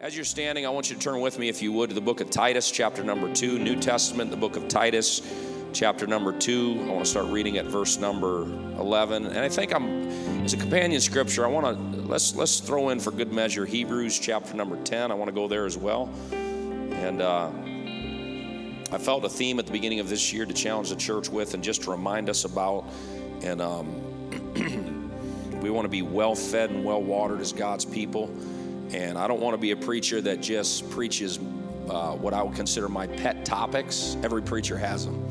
As you're standing, I want you to turn with me, if you would, to the book of Titus, chapter number two, New Testament, the book of Titus, chapter number two. I want to start reading at verse number 11. And I think I'm, as a companion scripture, I want to, let's, let's throw in for good measure Hebrews, chapter number 10. I want to go there as well. And uh, I felt a theme at the beginning of this year to challenge the church with and just to remind us about. And um, we want to be well fed and well watered as God's people. And I don't want to be a preacher that just preaches uh, what I would consider my pet topics. Every preacher has them.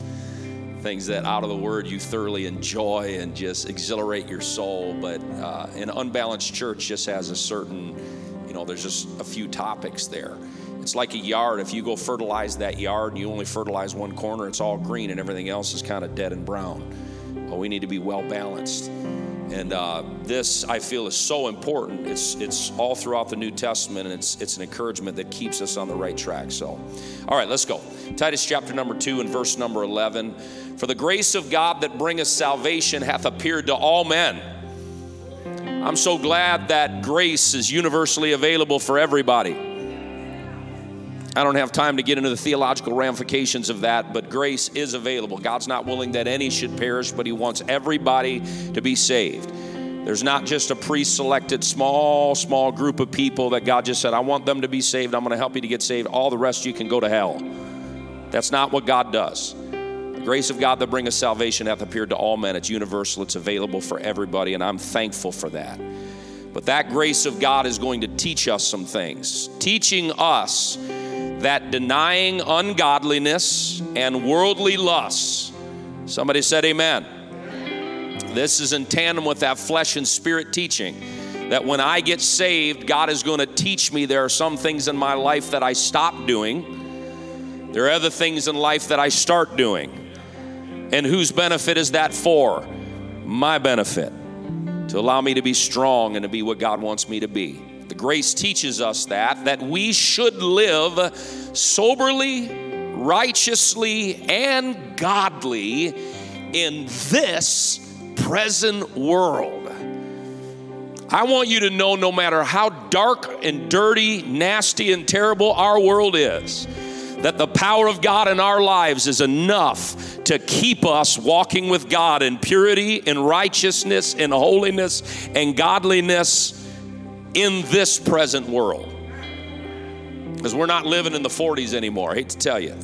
Things that out of the word you thoroughly enjoy and just exhilarate your soul. But uh, an unbalanced church just has a certain, you know, there's just a few topics there. It's like a yard. If you go fertilize that yard and you only fertilize one corner, it's all green and everything else is kind of dead and brown. Well, we need to be well balanced. And uh, this, I feel, is so important. It's it's all throughout the New Testament, and it's it's an encouragement that keeps us on the right track. So, all right, let's go. Titus chapter number two and verse number eleven. For the grace of God that bringeth salvation hath appeared to all men. I'm so glad that grace is universally available for everybody. I don't have time to get into the theological ramifications of that, but grace is available. God's not willing that any should perish, but He wants everybody to be saved. There's not just a pre selected small, small group of people that God just said, I want them to be saved. I'm going to help you to get saved. All the rest you can go to hell. That's not what God does. The grace of God that bringeth salvation hath appeared to all men. It's universal, it's available for everybody, and I'm thankful for that. But that grace of God is going to teach us some things, teaching us that denying ungodliness and worldly lusts, somebody said, Amen. This is in tandem with that flesh and spirit teaching. That when I get saved, God is going to teach me there are some things in my life that I stop doing. There are other things in life that I start doing. And whose benefit is that for? My benefit. To allow me to be strong and to be what God wants me to be. The grace teaches us that, that we should live soberly, righteously, and godly in this present world. I want you to know no matter how dark and dirty, nasty, and terrible our world is, that the power of God in our lives is enough to keep us walking with God in purity, in righteousness, in holiness, and godliness in this present world. Because we're not living in the 40s anymore. I hate to tell you.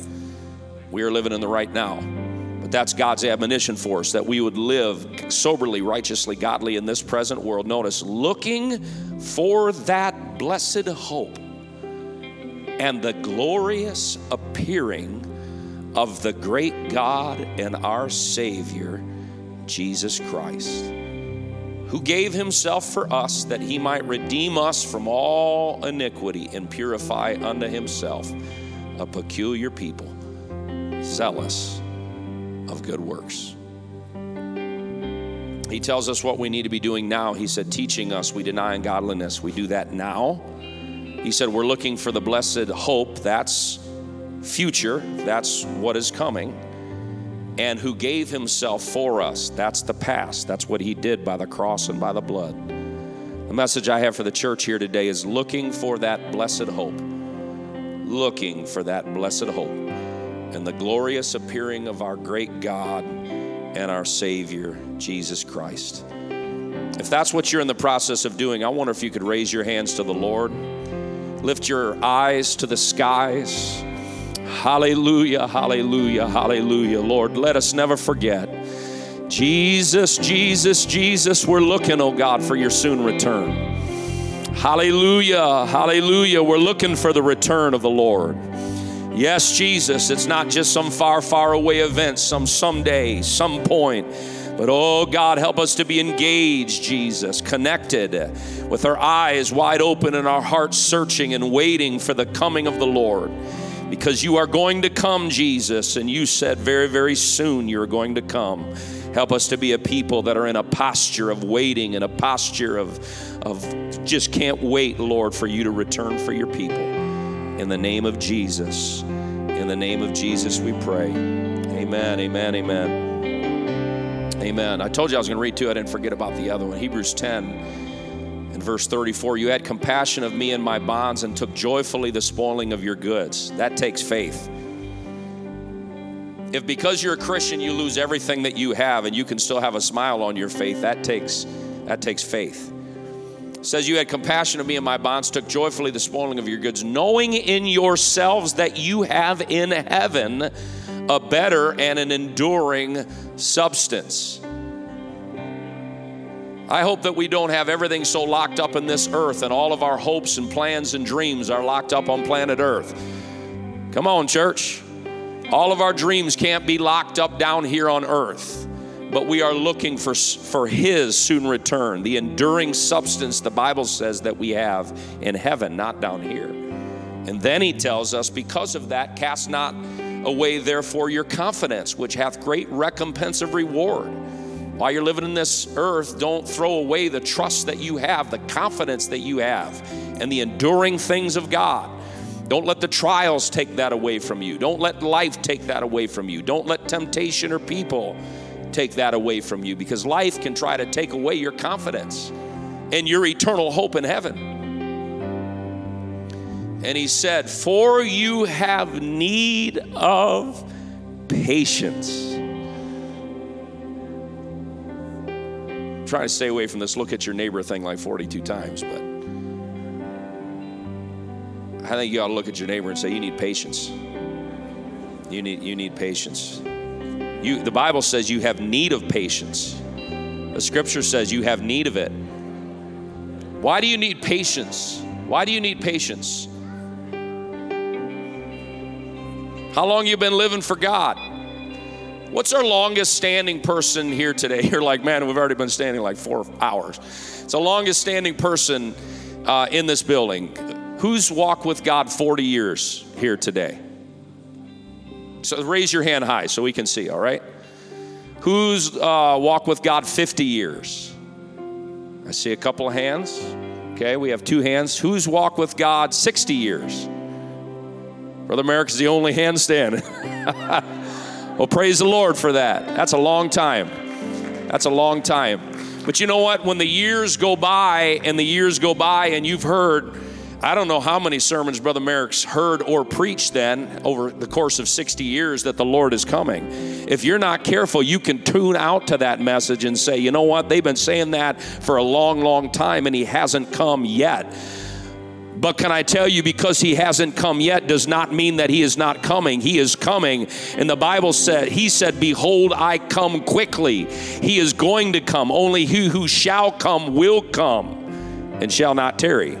We are living in the right now. But that's God's admonition for us that we would live soberly, righteously, godly in this present world. Notice, looking for that blessed hope and the glorious appearing of the great God and our Savior, Jesus Christ who gave himself for us that he might redeem us from all iniquity and purify unto himself a peculiar people, zealous of good works. He tells us what we need to be doing now. He said, teaching us we deny ungodliness. We do that now. He said, we're looking for the blessed hope. That's future, that's what is coming and who gave himself for us. That's the past. That's what he did by the cross and by the blood. The message I have for the church here today is looking for that blessed hope. Looking for that blessed hope and the glorious appearing of our great God and our Savior, Jesus Christ. If that's what you're in the process of doing, I wonder if you could raise your hands to the Lord, lift your eyes to the skies Hallelujah, hallelujah, hallelujah. Lord, let us never forget. Jesus, Jesus, Jesus, we're looking, oh God, for your soon return. Hallelujah, hallelujah. We're looking for the return of the Lord. Yes, Jesus, it's not just some far, far away event, some someday, some point. But oh God, help us to be engaged, Jesus, connected with our eyes wide open and our hearts searching and waiting for the coming of the Lord because you are going to come, Jesus, and you said very, very soon you're going to come. Help us to be a people that are in a posture of waiting and a posture of, of just can't wait, Lord, for you to return for your people. In the name of Jesus, in the name of Jesus, we pray. Amen, amen, amen. Amen. I told you I was going to read two. I didn't forget about the other one. Hebrews 10 In verse 34, you had compassion of me and my bonds and took joyfully the spoiling of your goods. That takes faith. If because you're a Christian you lose everything that you have and you can still have a smile on your face, that takes that takes faith. It says you had compassion of me and my bonds, took joyfully the spoiling of your goods, knowing in yourselves that you have in heaven a better and an enduring substance. I hope that we don't have everything so locked up in this earth and all of our hopes and plans and dreams are locked up on planet earth. Come on, church. All of our dreams can't be locked up down here on earth, but we are looking for, for His soon return, the enduring substance the Bible says that we have in heaven, not down here. And then He tells us, because of that, cast not away therefore your confidence, which hath great recompense of reward. While you're living in this earth, don't throw away the trust that you have, the confidence that you have, and the enduring things of God. Don't let the trials take that away from you. Don't let life take that away from you. Don't let temptation or people take that away from you because life can try to take away your confidence and your eternal hope in heaven. And he said, For you have need of patience. Trying to stay away from this look at your neighbor thing like 42 times, but I think you ought to look at your neighbor and say, You need patience. You need, you need patience. You, the Bible says you have need of patience. The scripture says you have need of it. Why do you need patience? Why do you need patience? How long you been living for God? What's our longest standing person here today? You're like, man, we've already been standing like four hours. It's the longest standing person uh, in this building. Who's walked with God 40 years here today? So raise your hand high so we can see, all right? Who's uh, walked with God 50 years? I see a couple of hands. Okay, we have two hands. Who's walked with God 60 years? Brother Merrick is the only hand standing. well, praise the Lord for that. That's a long time. That's a long time. But you know what? When the years go by and the years go by and you've heard I don't know how many sermons Brother Merrick's heard or preached then over the course of 60 years that the Lord is coming. If you're not careful, you can tune out to that message and say, you know what, they've been saying that for a long, long time and he hasn't come yet. But can I tell you, because he hasn't come yet does not mean that he is not coming. He is coming. And the Bible said, He said, Behold, I come quickly. He is going to come. Only he who shall come will come and shall not tarry.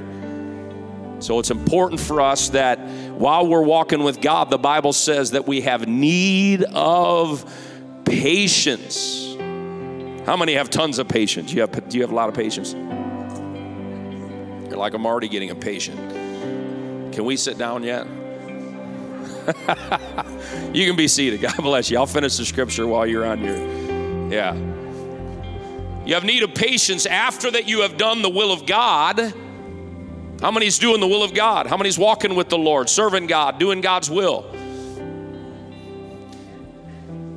So it's important for us that while we're walking with God, the Bible says that we have need of patience. How many have tons of patience? You have, do you have a lot of patience? You're like, I'm already getting impatient. Can we sit down yet? you can be seated. God bless you. I'll finish the scripture while you're on your. Yeah. You have need of patience after that you have done the will of God how many's doing the will of God? How many's walking with the Lord, serving God, doing God's will?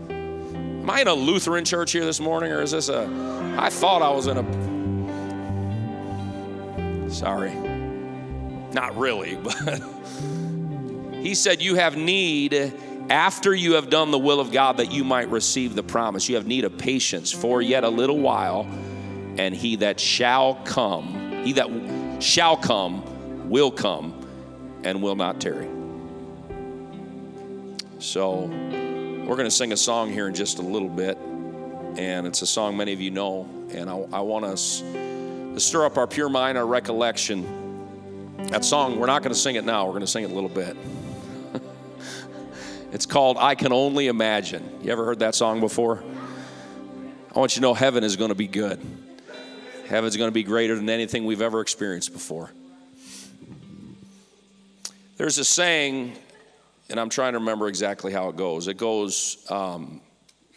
Am I in a Lutheran church here this morning, or is this a? I thought I was in a. Sorry. Not really, but. he said, You have need after you have done the will of God that you might receive the promise. You have need of patience for yet a little while, and he that shall come, he that shall come, will come, and will not tarry. So, we're going to sing a song here in just a little bit, and it's a song many of you know, and I, I want us to stir up our pure mind, our recollection. That song, we're not going to sing it now, we're going to sing it a little bit. it's called I Can Only Imagine. You ever heard that song before? I want you to know heaven is going to be good. Heaven's going to be greater than anything we've ever experienced before. There's a saying, and I'm trying to remember exactly how it goes. It goes um,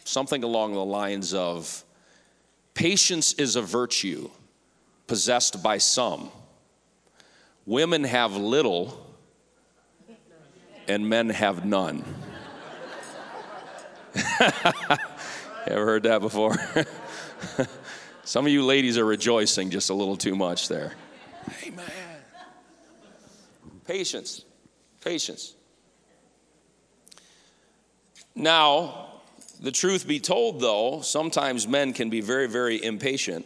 something along the lines of patience is a virtue possessed by some. Women have little, and men have none. Ever heard that before? Some of you ladies are rejoicing just a little too much there. Amen. Patience. Patience. Now, the truth be told, though, sometimes men can be very, very impatient.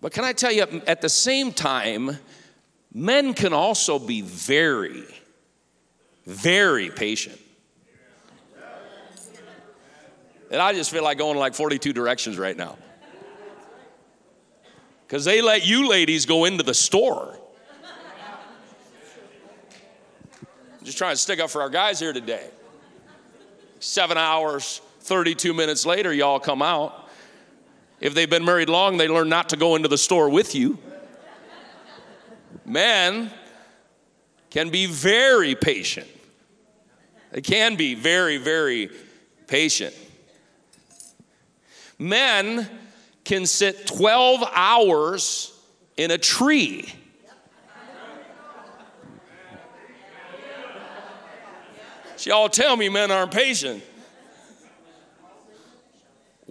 But can I tell you, at the same time, men can also be very, very patient. And I just feel like going like 42 directions right now. Because they let you ladies go into the store. I'm just trying to stick up for our guys here today. Seven hours, 32 minutes later, y'all come out. If they've been married long, they learn not to go into the store with you. Men can be very patient. They can be very, very patient. Men can sit 12 hours in a tree. Y'all tell me men aren't patient.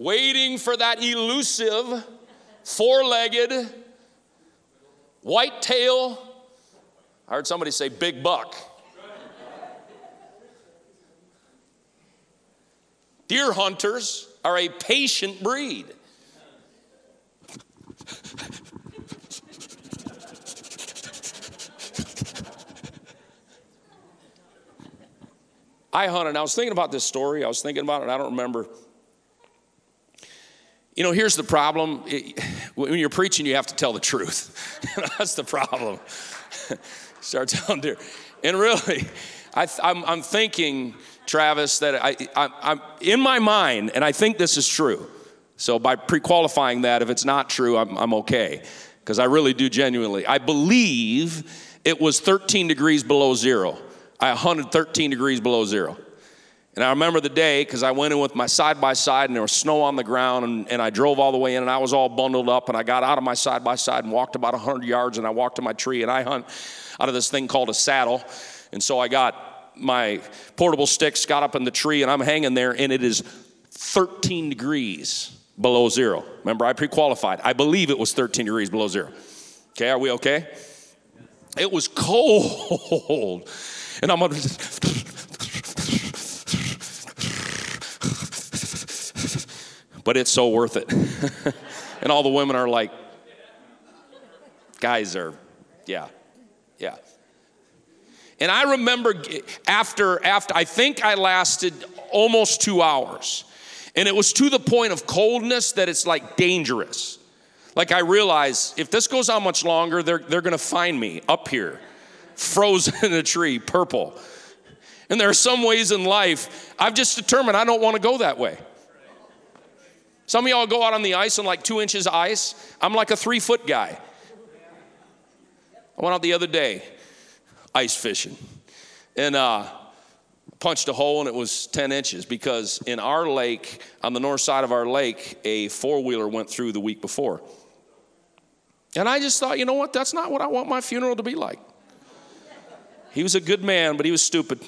Waiting for that elusive, four legged, white tail. I heard somebody say big buck. Deer hunters are a patient breed. I hunted. I was thinking about this story. I was thinking about it. I don't remember. You know, here's the problem. When you're preaching, you have to tell the truth. That's the problem. Start telling deer. And really, I, am thinking Travis, that I, I, am in my mind, and I think this is true. So by pre-qualifying that, if it's not true, I'm, I'm okay, because I really do genuinely. I believe it was 13 degrees below zero. I 113 degrees below zero. And I remember the day because I went in with my side by side and there was snow on the ground and, and I drove all the way in and I was all bundled up and I got out of my side by side and walked about 100 yards and I walked to my tree and I hunt out of this thing called a saddle. And so I got my portable sticks, got up in the tree, and I'm hanging there, and it is 13 degrees below zero. Remember, I pre qualified. I believe it was 13 degrees below zero. Okay, are we okay? It was cold. And I'm but it's so worth it. and all the women are like, guys are, yeah, yeah. And I remember after, after I think I lasted almost two hours. And it was to the point of coldness that it's like dangerous. Like I realize if this goes on much longer, they're, they're gonna find me up here, frozen in a tree, purple. And there are some ways in life I've just determined I don't wanna go that way. Some of y'all go out on the ice on like two inches of ice. I'm like a three foot guy. I went out the other day ice fishing. And uh, punched a hole and it was 10 inches because in our lake, on the north side of our lake, a four wheeler went through the week before. And I just thought, you know what? That's not what I want my funeral to be like. He was a good man, but he was stupid.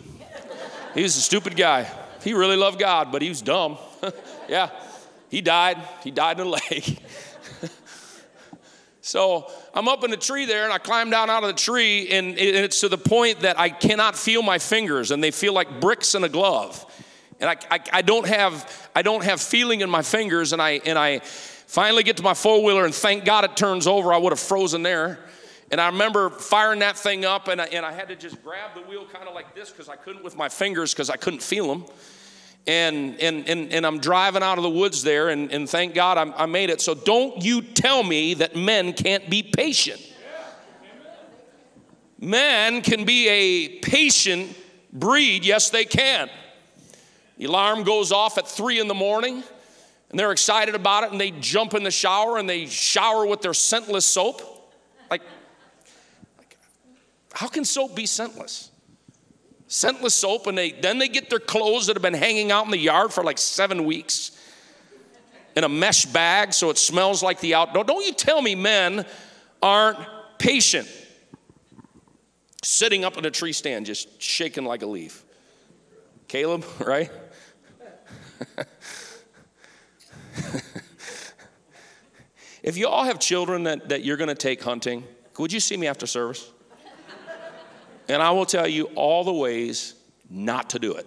He was a stupid guy. He really loved God, but he was dumb. yeah, he died. He died in a lake. So I'm up in the tree there and I climb down out of the tree, and it's to the point that I cannot feel my fingers and they feel like bricks in a glove. And I, I, I don't have I don't have feeling in my fingers, and I and I finally get to my four wheeler, and thank God it turns over. I would have frozen there. And I remember firing that thing up, and I, and I had to just grab the wheel kind of like this because I couldn't with my fingers because I couldn't feel them and, and, and, and I'm driving out of the woods there, and, and thank God I, I made it. So don't you tell me that men can't be patient. Men can be a patient breed. Yes, they can. The alarm goes off at three in the morning, and they're excited about it, and they jump in the shower and they shower with their scentless soap. Like, like how can soap be scentless? Scentless soap, and they then they get their clothes that have been hanging out in the yard for like seven weeks in a mesh bag so it smells like the outdoor. Don't you tell me men aren't patient. Sitting up in a tree stand, just shaking like a leaf. Caleb, right? If you all have children that, that you're going to take hunting, would you see me after service? And I will tell you all the ways not to do it.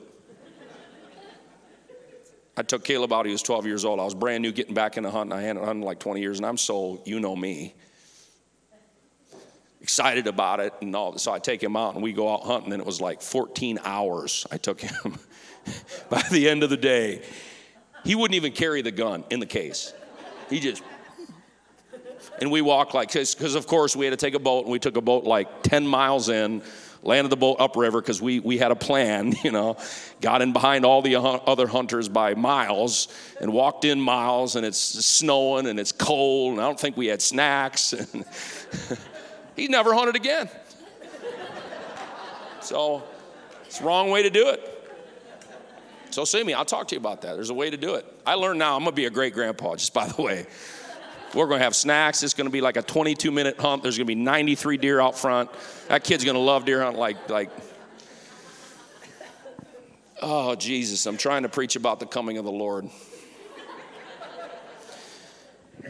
I took Caleb out, he was 12 years old. I was brand new getting back into hunting. I hadn't hunted like 20 years, and I'm so, you know me, excited about it and all. So I take him out, and we go out hunting, and it was like 14 hours I took him. By the end of the day, he wouldn't even carry the gun in the case. He just, and we walked like, because of course we had to take a boat, and we took a boat like 10 miles in landed the boat upriver because we, we had a plan, you know, got in behind all the other hunters by miles and walked in miles and it's snowing and it's cold and I don't think we had snacks. And he never hunted again. So it's the wrong way to do it. So see me, I'll talk to you about that. There's a way to do it. I learned now I'm gonna be a great grandpa, just by the way. We're going to have snacks. It's going to be like a 22 minute hunt. There's going to be 93 deer out front. That kid's going to love deer hunt like, like, oh, Jesus, I'm trying to preach about the coming of the Lord.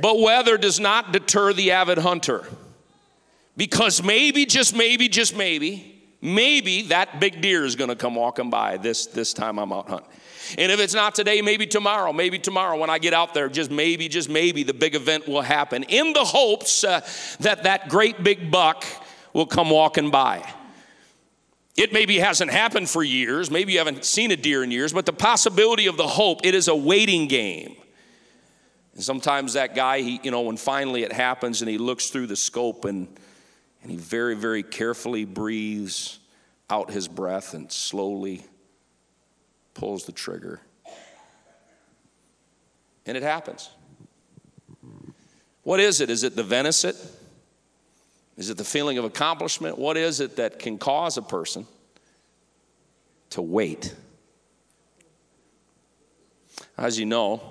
But weather does not deter the avid hunter. Because maybe, just maybe, just maybe, maybe that big deer is to come walking by this, this time I'm out hunting. And if it's not today, maybe tomorrow, maybe tomorrow when I get out there, just maybe, just maybe the big event will happen in the hopes uh, that that great big buck will come walking by. It maybe hasn't happened for years, maybe you haven't seen a deer in years, but the possibility of the hope, it is a waiting game. And sometimes that guy, he, you know, when finally it happens and he looks through the scope and, and he very, very carefully breathes out his breath and slowly pulls the trigger. And it happens. What is it? Is it the venison? Is it the feeling of accomplishment? What is it that can cause a person to wait? As you know,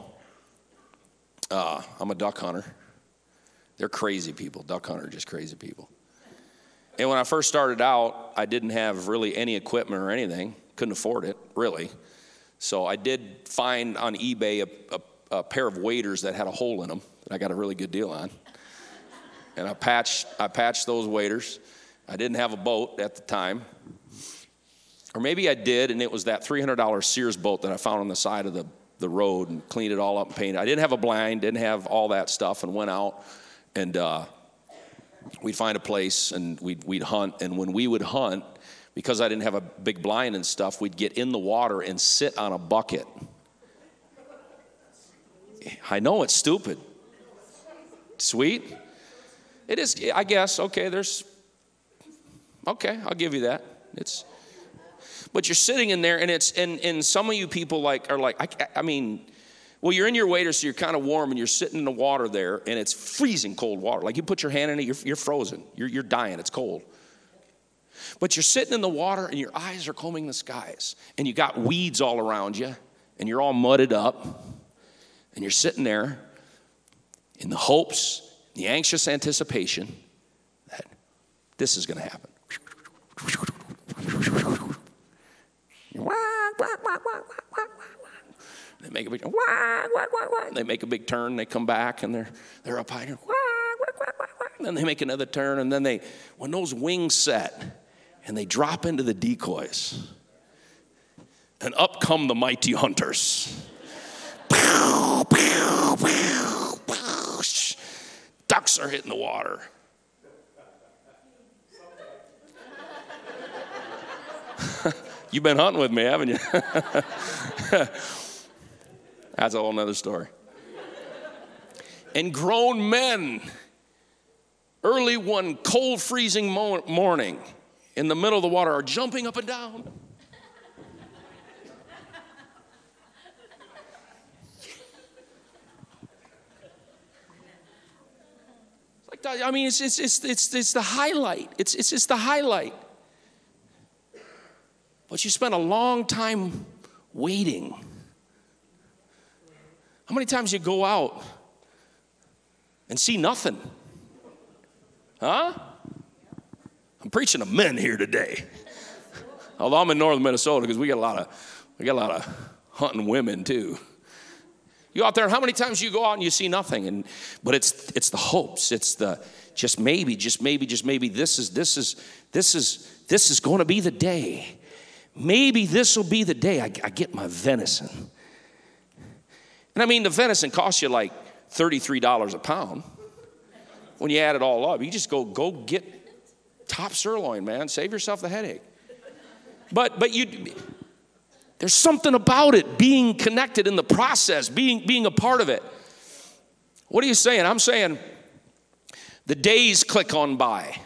uh, I'm a duck hunter. They're crazy people. Duck hunter just crazy people. And when I first started out, I didn't have really any equipment or anything. Couldn't afford it, really. So I did find on eBay a, a, a pair of waders that had a hole in them that I got a really good deal on. And I patched, I patched those waders. I didn't have a boat at the time. Or maybe I did, and it was that $300 Sears boat that I found on the side of the, the road and cleaned it all up and painted. I didn't have a blind, didn't have all that stuff, and went out and uh, we'd find a place and we'd, we'd hunt. And when we would hunt, because I didn't have a big blind and stuff, we'd get in the water and sit on a bucket. I know it's stupid. Sweet? It is, I guess. Okay, there's, okay, I'll give you that. It's, but you're sitting in there and it's, and, and some of you people like, are like, I, I mean, well, you're in your wader, so you're kind of warm and you're sitting in the water there and it's freezing cold water. Like you put your hand in it, you're, you're frozen. You're, you're dying, it's cold. But you're sitting in the water and your eyes are combing the skies, and you got weeds all around you, and you're all mudded up, and you're sitting there in the hopes, the anxious anticipation that this is going to happen. They make a big they make a big turn. They come back and they're they're up high. And then they make another turn, and then they when those wings set and they drop into the decoys. And up come the mighty hunters. Ducks are hitting the water. You've been hunting with me, haven't you? That's a whole nother story. And grown men, early one cold, freezing morning, in the middle of the water are jumping up and down. like I mean, it's, it's, it's, it's, it's the highlight. It's, it's just the highlight. But you spent a long time waiting. How many times you go out and see nothing? Huh? I'm preaching to men here today. Although I'm in northern Minnesota because we got a lot of we got a lot of hunting women too. You out there, how many times you go out and you see nothing? And but it's it's the hopes. It's the just maybe, just maybe, just maybe. This is this is this is this is going to be the day. Maybe this will be the day I, I get my venison. And I mean, the venison costs you like $33 a pound. When you add it all up, you just go go get top sirloin, man. Save yourself the headache. But but you there's something about it being connected in the process, being, being a part of it. What are you saying? I'm saying the days click on by,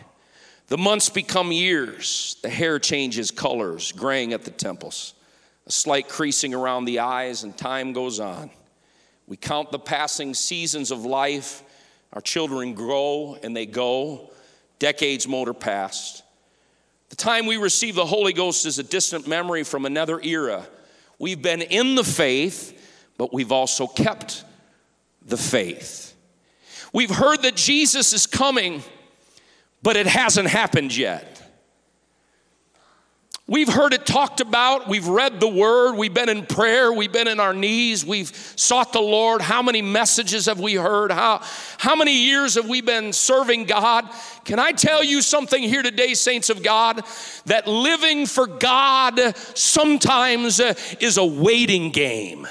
the months become years, the hair changes colors, graying at the temples, a slight creasing around the eyes, and time goes on. We count the passing seasons of life. Our children grow and they go. Decades motor past. The time we receive the Holy Ghost is a distant memory from another era. We've been in the faith, but we've also kept the faith. We've heard that Jesus is coming, but it hasn't happened yet. We've heard it talked about. We've read the word. We've been in prayer. We've been in our knees. We've sought the Lord. How many messages have we heard? How, how many years have we been serving God? Can I tell you something here today, saints of God? That living for God sometimes uh, is a waiting game.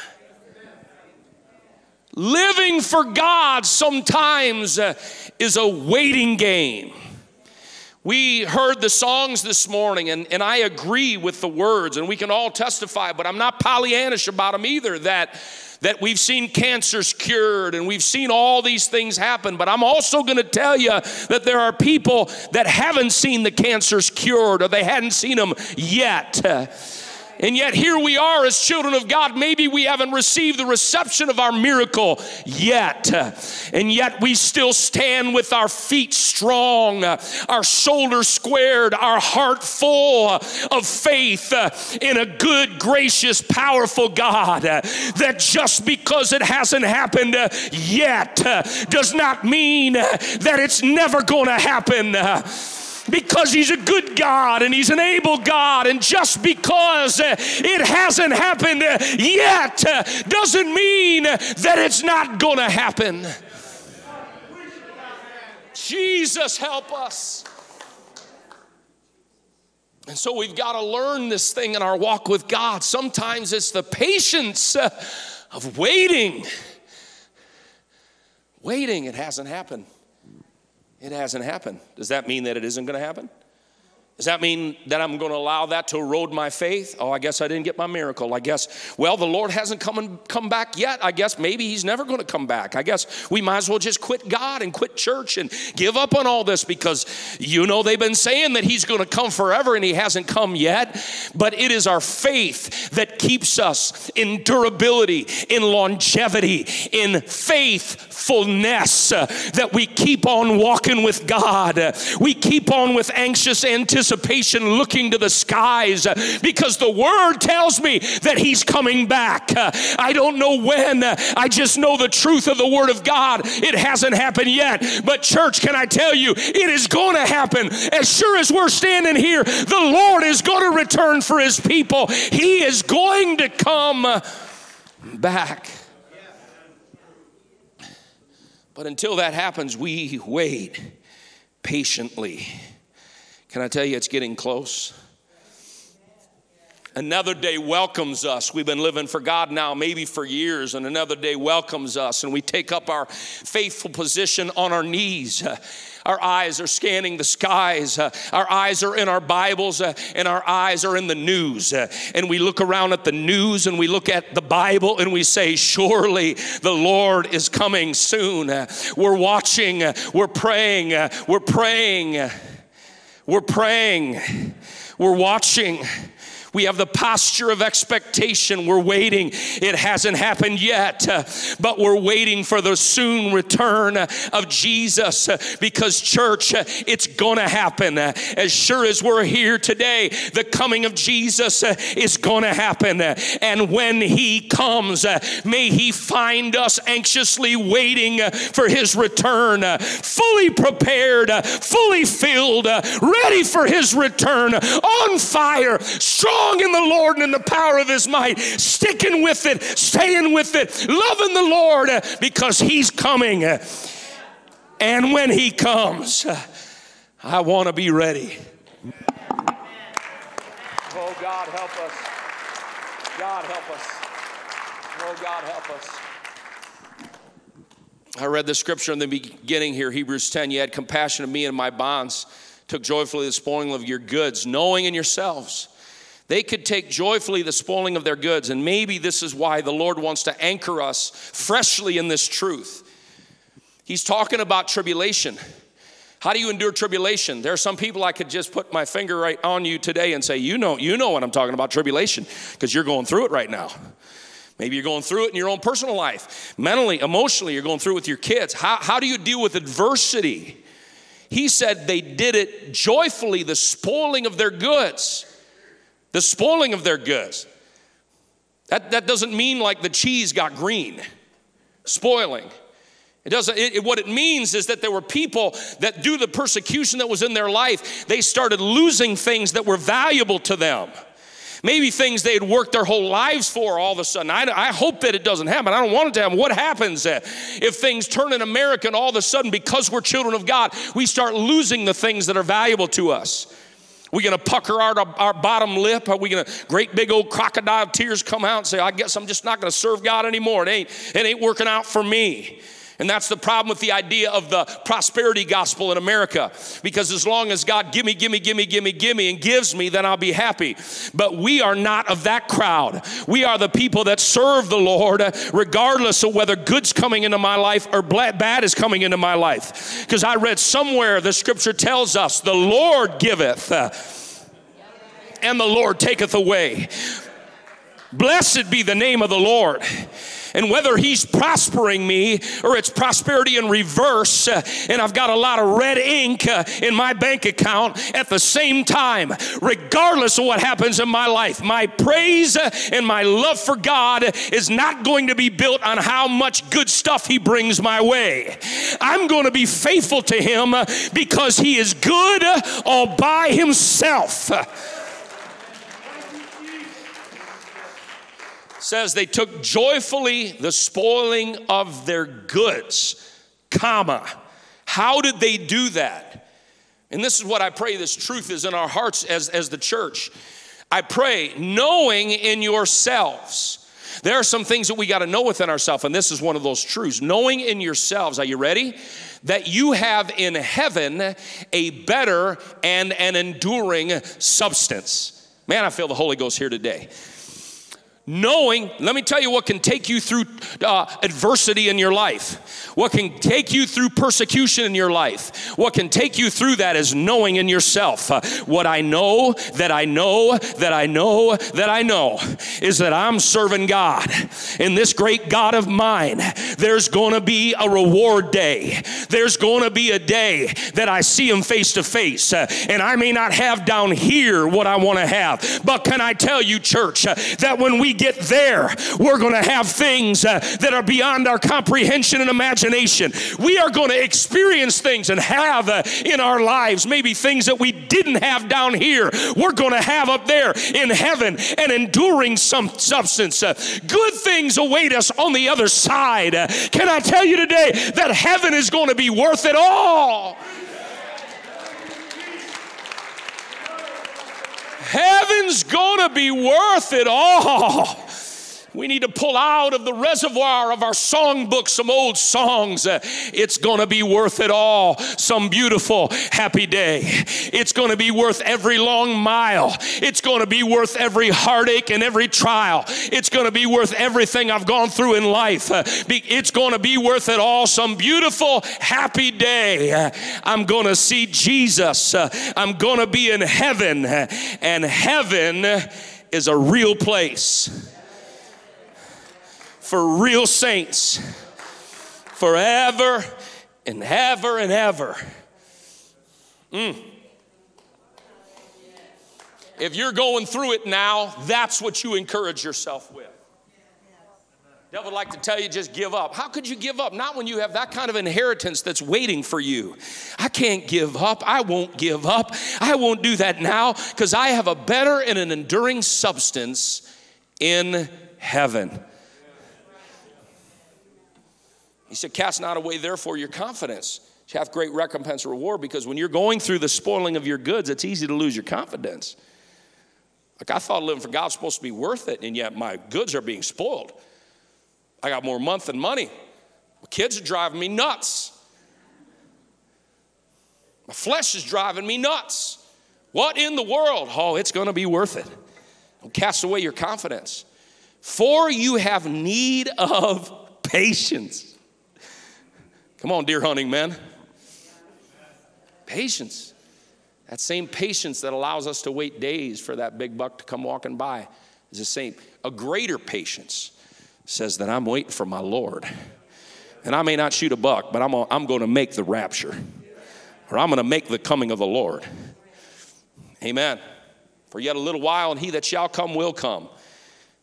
Living for God sometimes uh, is a waiting game. We heard the songs this morning, and, and I agree with the words, and we can all testify, but I'm not Pollyannish about them either. That that we've seen cancers cured and we've seen all these things happen. But I'm also going to tell you that there are people that haven't seen the cancers cured or they hadn't seen them yet. And yet, here we are as children of God. Maybe we haven't received the reception of our miracle yet. And yet, we still stand with our feet strong, our shoulders squared, our heart full of faith in a good, gracious, powerful God. That just because it hasn't happened yet does not mean that it's never going to happen because He's a good God and He's an able God. And just because uh, it hasn't happened uh, yet uh, doesn't mean that it's not going to happen. Jesus, help us. And so we've got to learn this thing in our walk with God. Sometimes it's the patience of waiting. Waiting, it hasn't happened. It hasn't happened. Does that mean that it isn't going to happen? Does that mean that I'm going to allow that to erode my faith? Oh, I guess I didn't get my miracle. I guess, well, the Lord hasn't come and come back yet. I guess maybe He's never going to come back. I guess we might as well just quit God and quit church and give up on all this because you know they've been saying that He's going to come forever and He hasn't come yet. But it is our faith that keeps us in durability, in longevity, in faithfulness uh, that we keep on walking with God. Uh, we keep on with anxious anticipation anticipation looking to the skies uh, because the word tells me that he's coming back. Uh, I don't know when, uh, I just know the truth of the word of God. It hasn't happened yet. But, church, can I tell you, it is going to happen. As sure as we're standing here, the Lord is going to return for his people. He is going to come back. But until that happens, we wait patiently. Can I tell you, it's getting close? Another day welcomes us. We've been living for God now, maybe for years, and another day welcomes us, and we take up our faithful position on our knees. Our eyes are scanning the skies. Uh, our eyes are in our Bibles, uh, and our eyes are in the news. Uh, and we look around at the news and we look at the Bible and we say, Surely the Lord is coming soon. Uh, we're watching, uh, we're praying, uh, we're praying. We're praying, we're watching. We have the posture of expectation. We're waiting. It hasn't happened yet, uh, but we're waiting for the soon return of Jesus uh, because, church, uh, it's going to happen. Uh, as sure as we're here today, the coming of Jesus uh, is going to happen. Uh, and when he comes, may he find us anxiously waiting for his return, fully prepared, fully filled, ready for his return, on fire, strong strong in the Lord and in the power of his might, sticking with it, staying with it, loving the Lord uh, because he's coming. Uh, and when he comes, uh, I want to be ready. Oh, God, help us. God, help us. Oh, God, help us. I read the scripture in the beginning here, Hebrews 10. You had compassion of me and my bonds, took joyfully the spoiling of your goods, knowing in yourselves. They could take joyfully the spoiling of their goods. And maybe this is why the Lord wants to anchor us freshly in this truth. He's talking about tribulation. How do you endure tribulation? There are some people I could just put my finger right on you today and say, You know, you know what I'm talking about, tribulation, because you're going through it right now. Maybe you're going through it in your own personal life. Mentally, emotionally, you're going through it with your kids. How, how do you deal with adversity? He said they did it joyfully, the spoiling of their goods. The spoiling of their goods. That, that doesn't mean like the cheese got green, spoiling. It doesn't, it, what it means is that there were people that, due to the persecution that was in their life, they started losing things that were valuable to them. Maybe things they had worked their whole lives for all of a sudden. I, I hope that it doesn't happen. I don't want it to happen. What happens if things turn in America and all of a sudden, because we're children of God, we start losing the things that are valuable to us? We gonna pucker our, our bottom lip? Are we gonna great big old crocodile tears come out and say, I guess I'm just not gonna serve God anymore? It ain't, it ain't working out for me. And that's the problem with the idea of the prosperity gospel in America. Because as long as God gimme, gimme, gimme, gimme, gimme, and gives me, then I'll be happy. But we are not of that crowd. We are the people that serve the Lord, regardless of whether good's coming into my life or bad is coming into my life. Because I read somewhere the scripture tells us, the Lord giveth, and the Lord taketh away. Blessed be the name of the Lord and whether he's prospering me or it's prosperity in reverse, uh, and I've got a lot of red ink uh, in my bank account at the same time, regardless of what happens in my life, my praise uh, and my love for God is not going to be built on how much good stuff he brings my way. I'm going to be faithful to him because he is good all by himself. Says they took joyfully the spoiling of their goods, comma. How did they do that? And this is what I pray this truth is in our hearts as, as the church. I pray, knowing in yourselves. There are some things that we got to know within ourselves, and this is one of those truths. Knowing in yourselves, are you ready? That you have in heaven a better and an enduring substance. Man, I feel the Holy Ghost here today knowing, let me tell you what can take you through uh, adversity in your life, what can take you through persecution in your life, what can take you through that is knowing in yourself. Uh, what I know, that I know, that I know, that I know is that I'm serving God. In this great God of mine, there's going to be a reward day. There's going to be a day that I see Him face to face. Uh, and I may not have down here what I want to have. But can I tell you, church, uh, that when we get there, we're going to have things uh, that are beyond our comprehension and imagination. We are going to experience things and have uh, in our lives maybe things that we didn't have down here. We're going to have up there in heaven an enduring some substance. Uh, good things await us on the other side. Uh, can I tell you today that heaven is going to be worth it all? Heaven's gonna be worth it all. We need to pull out of the reservoir of our songbook some old songs. Uh, it's going to be worth it all. Some beautiful, happy day. It's going to be worth every long mile. It's going to be worth every heartache and every trial. It's going to be worth everything I've gone through in life. Uh, it's going to be worth it all. Some beautiful, happy day. Uh, I'm going to see Jesus. I'm going to be in heaven. And heaven is a real place for real saints forever and ever and ever. Mm. If you're going through it now, that's what you encourage yourself with. Devil would like to tell you just give up. How could you give up? Not when you have that kind of inheritance that's waiting for you. I can't give up. I won't give up. I won't do that now because I have a better and an enduring substance in heaven. He said, Cast not away, therefore, your confidence. You have great recompense or reward because when you're going through the spoiling of your goods, it's easy to lose your confidence. Like I thought living for God was supposed to be worth it, and yet my goods are being spoiled. I got more month than money. My kids are driving me nuts. My flesh is driving me nuts. What in the world? Oh, it's going to be worth it. Don't cast away your confidence. For you have need of patience. Come on, deer hunting man. Patience. That same patience that allows us to wait days for that big buck to come walking by is the same. A greater patience says that I'm waiting for my Lord. And I may not shoot a buck, but I'm, a, I'm going to make the rapture, or I'm going to make the coming of the Lord. Amen. For yet a little while, and he that shall come will come.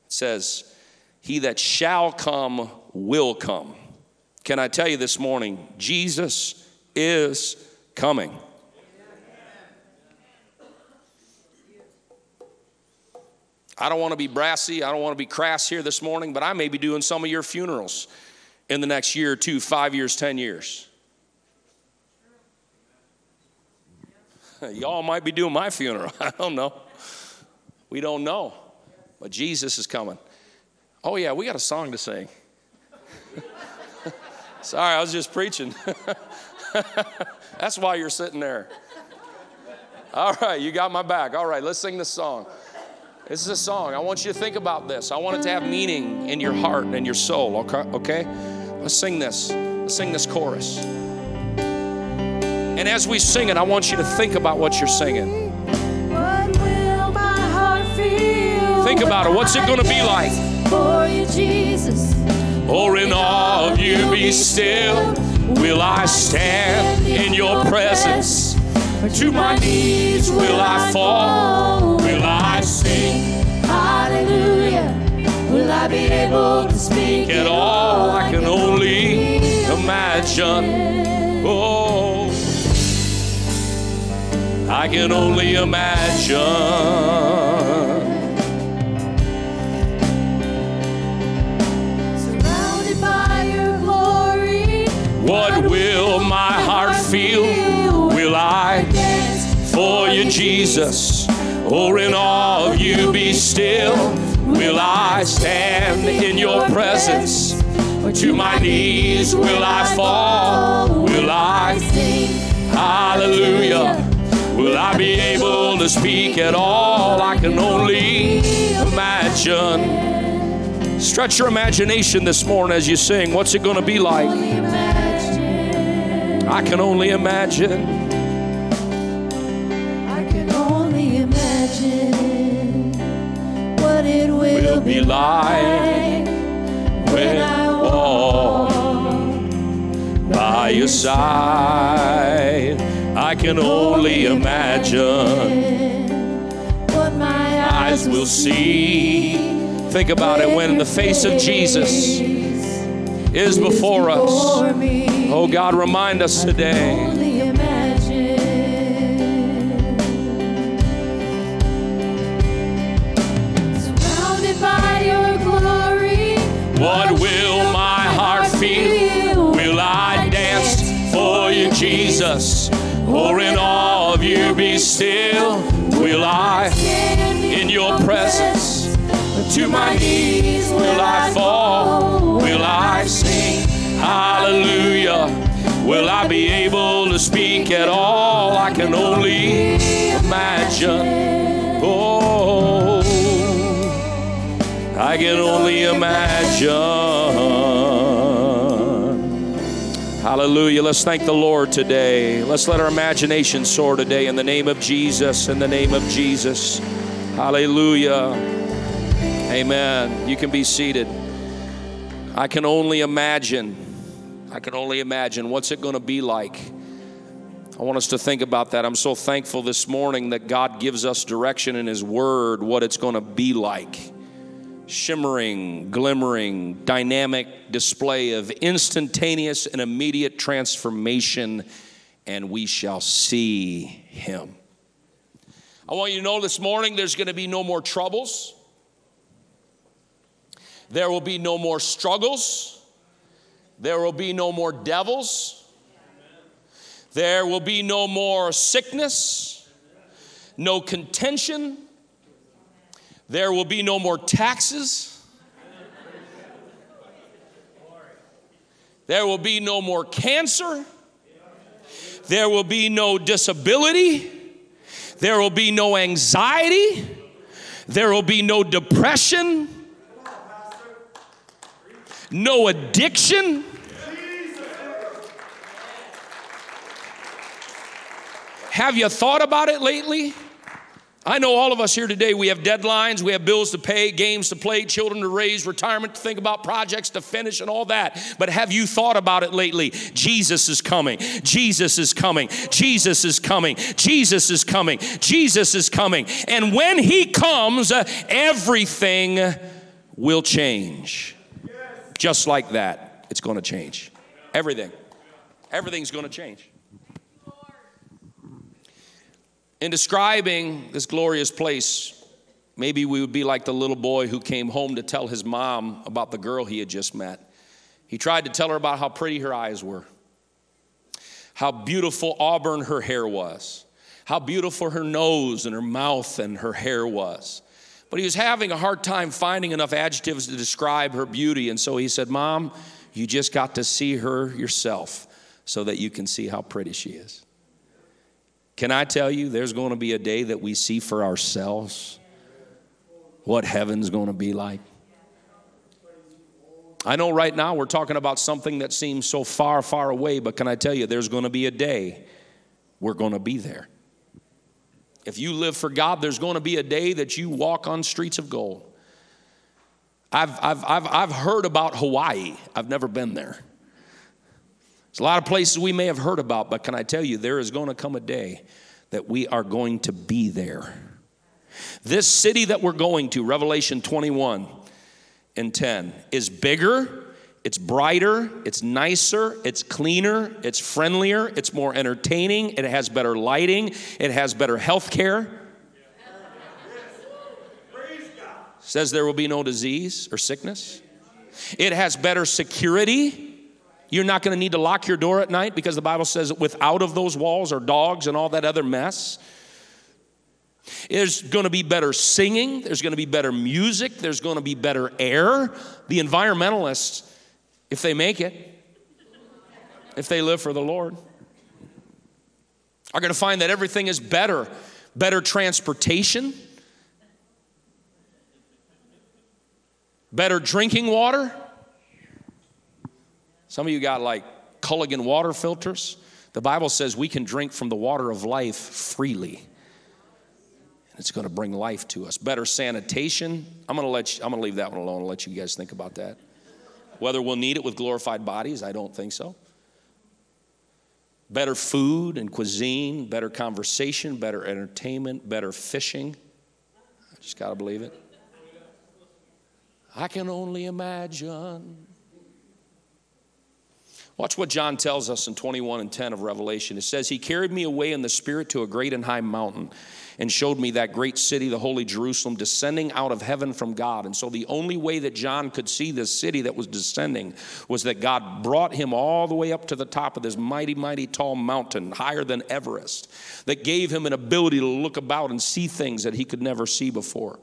It says, He that shall come will come. Can I tell you this morning, Jesus is coming. I don't want to be brassy, I don't want to be crass here this morning, but I may be doing some of your funerals in the next year or two, five years, ten years. Y'all might be doing my funeral. I don't know. We don't know. But Jesus is coming. Oh, yeah, we got a song to sing. Sorry, I was just preaching. That's why you're sitting there. All right, you got my back. All right, let's sing this song. This is a song. I want you to think about this. I want it to have meaning in your heart and your soul, okay? Let's sing this. Let's sing this chorus. And as we sing it, I want you to think about what you're singing. Think about it. What's it going to be like? For you, Jesus. Or in awe of you be still, will I stand in your presence? To my knees will I fall? Will I sing? Hallelujah. Will I be able to speak At all I can only imagine. Oh, I can only imagine. You, Jesus? Or in awe of you be still? Will I stand in your presence? To my knees will I fall? Will I sing? Hallelujah. Will I be able to speak at all? I can only imagine. Stretch your imagination this morning as you sing. What's it going to be like? I can only imagine. Imagine what it will, Will be like when I walk by your side. I can only imagine. what my Eyes will see. Think about it when the face of Jesus is before us. Oh God, remind us today. What will my heart feel? Will I dance for you, Jesus? Or in awe of you be still? Will I in your presence? To my knees will I fall? Will I sing hallelujah? Will I be able to speak at all? I can only imagine. I can only imagine. Hallelujah. Let's thank the Lord today. Let's let our imagination soar today in the name of Jesus. In the name of Jesus. Hallelujah. Amen. You can be seated. I can only imagine. I can only imagine what's it going to be like. I want us to think about that. I'm so thankful this morning that God gives us direction in His Word, what it's going to be like. Shimmering, glimmering, dynamic display of instantaneous and immediate transformation, and we shall see him. I want you to know this morning there's going to be no more troubles. There will be no more struggles. There will be no more devils. There will be no more sickness, no contention. There will be no more taxes. There will be no more cancer. There will be no disability. There will be no anxiety. There will be no depression no addiction. Have you thought about it lately? I know all of us here today, we have deadlines, we have bills to pay, games to play, children to raise, retirement to think about, projects to finish, and all that. But have you thought about it lately? Jesus is coming. Jesus is coming. Jesus is coming. Jesus is coming. Jesus is coming. And when He comes, uh, everything will change. Just like that, it's going to change. Everything. Everything's going to change. In describing this glorious place, maybe we would be like the little boy who came home to tell his mom about the girl he had just met. He tried to tell her about how pretty her eyes were, how beautiful auburn her hair was, how beautiful her nose and her mouth and her hair was. But he was having a hard time finding enough adjectives to describe her beauty. And so he said, Mom, you just got to see her yourself so that you can see how pretty she is. Can I tell you, there's going to be a day that we see for ourselves what heaven's going to be like? I know right now we're talking about something that seems so far, far away, but can I tell you, there's going to be a day we're going to be there. If you live for God, there's going to be a day that you walk on streets of gold. I've, I've, I've, I've heard about Hawaii, I've never been there. There's a lot of places we may have heard about, but can I tell you, there is going to come a day that we are going to be there. This city that we're going to, Revelation 21 and 10, is bigger it's brighter, it's nicer, it's cleaner, it's friendlier, it's more entertaining, it has better lighting, it has better health care. Says there will be no disease or sickness. It has better security. You're not going to need to lock your door at night because the Bible says without of those walls are dogs and all that other mess. There's going to be better singing, there's going to be better music, there's going to be better air. The environmentalists if they make it, if they live for the Lord, are going to find that everything is better better transportation, better drinking water. Some of you got like Culligan water filters. The Bible says we can drink from the water of life freely. And it's going to bring life to us. Better sanitation. I'm going to let you, I'm going to leave that one alone and let you guys think about that. Whether we'll need it with glorified bodies, I don't think so. Better food and cuisine, better conversation, better entertainment, better fishing. I just got to believe it. I can only imagine. Watch what John tells us in 21 and 10 of Revelation. It says, He carried me away in the Spirit to a great and high mountain and showed me that great city, the holy Jerusalem, descending out of heaven from God. And so the only way that John could see this city that was descending was that God brought him all the way up to the top of this mighty, mighty tall mountain, higher than Everest, that gave him an ability to look about and see things that he could never see before.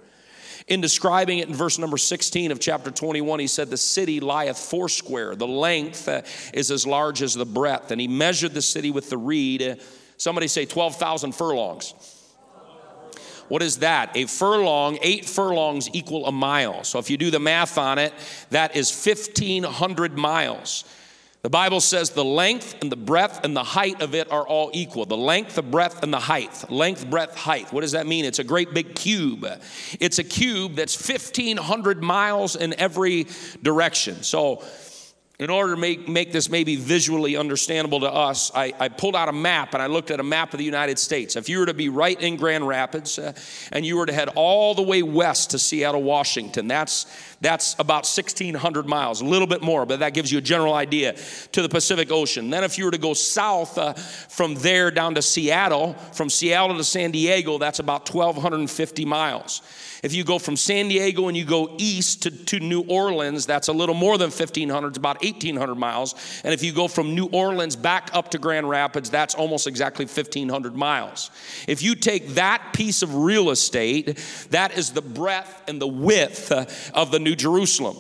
In describing it in verse number 16 of chapter 21, he said, The city lieth foursquare. The length uh, is as large as the breadth. And he measured the city with the reed. Somebody say 12,000 furlongs. What is that? A furlong, eight furlongs equal a mile. So if you do the math on it, that is 1,500 miles. The Bible says the length and the breadth and the height of it are all equal. The length, the breadth, and the height. Length, breadth, height. What does that mean? It's a great big cube. It's a cube that's 1,500 miles in every direction. So in order to make, make this maybe visually understandable to us, I, I, pulled out a map and I looked at a map of the United States. If you were to be right in Grand Rapids uh, and you were to head all the way west to Seattle, Washington, that's, that's about 1,600 miles, a little bit more, but that gives you a general idea to the Pacific Ocean. Then, if you were to go south uh, from there down to Seattle, from Seattle to San Diego, that's about 1,250 miles. If you go from San Diego and you go east to, to New Orleans, that's a little more than 1,500, it's about 1,800 miles. And if you go from New Orleans back up to Grand Rapids, that's almost exactly 1,500 miles. If you take that piece of real estate, that is the breadth and the width uh, of the New Jerusalem.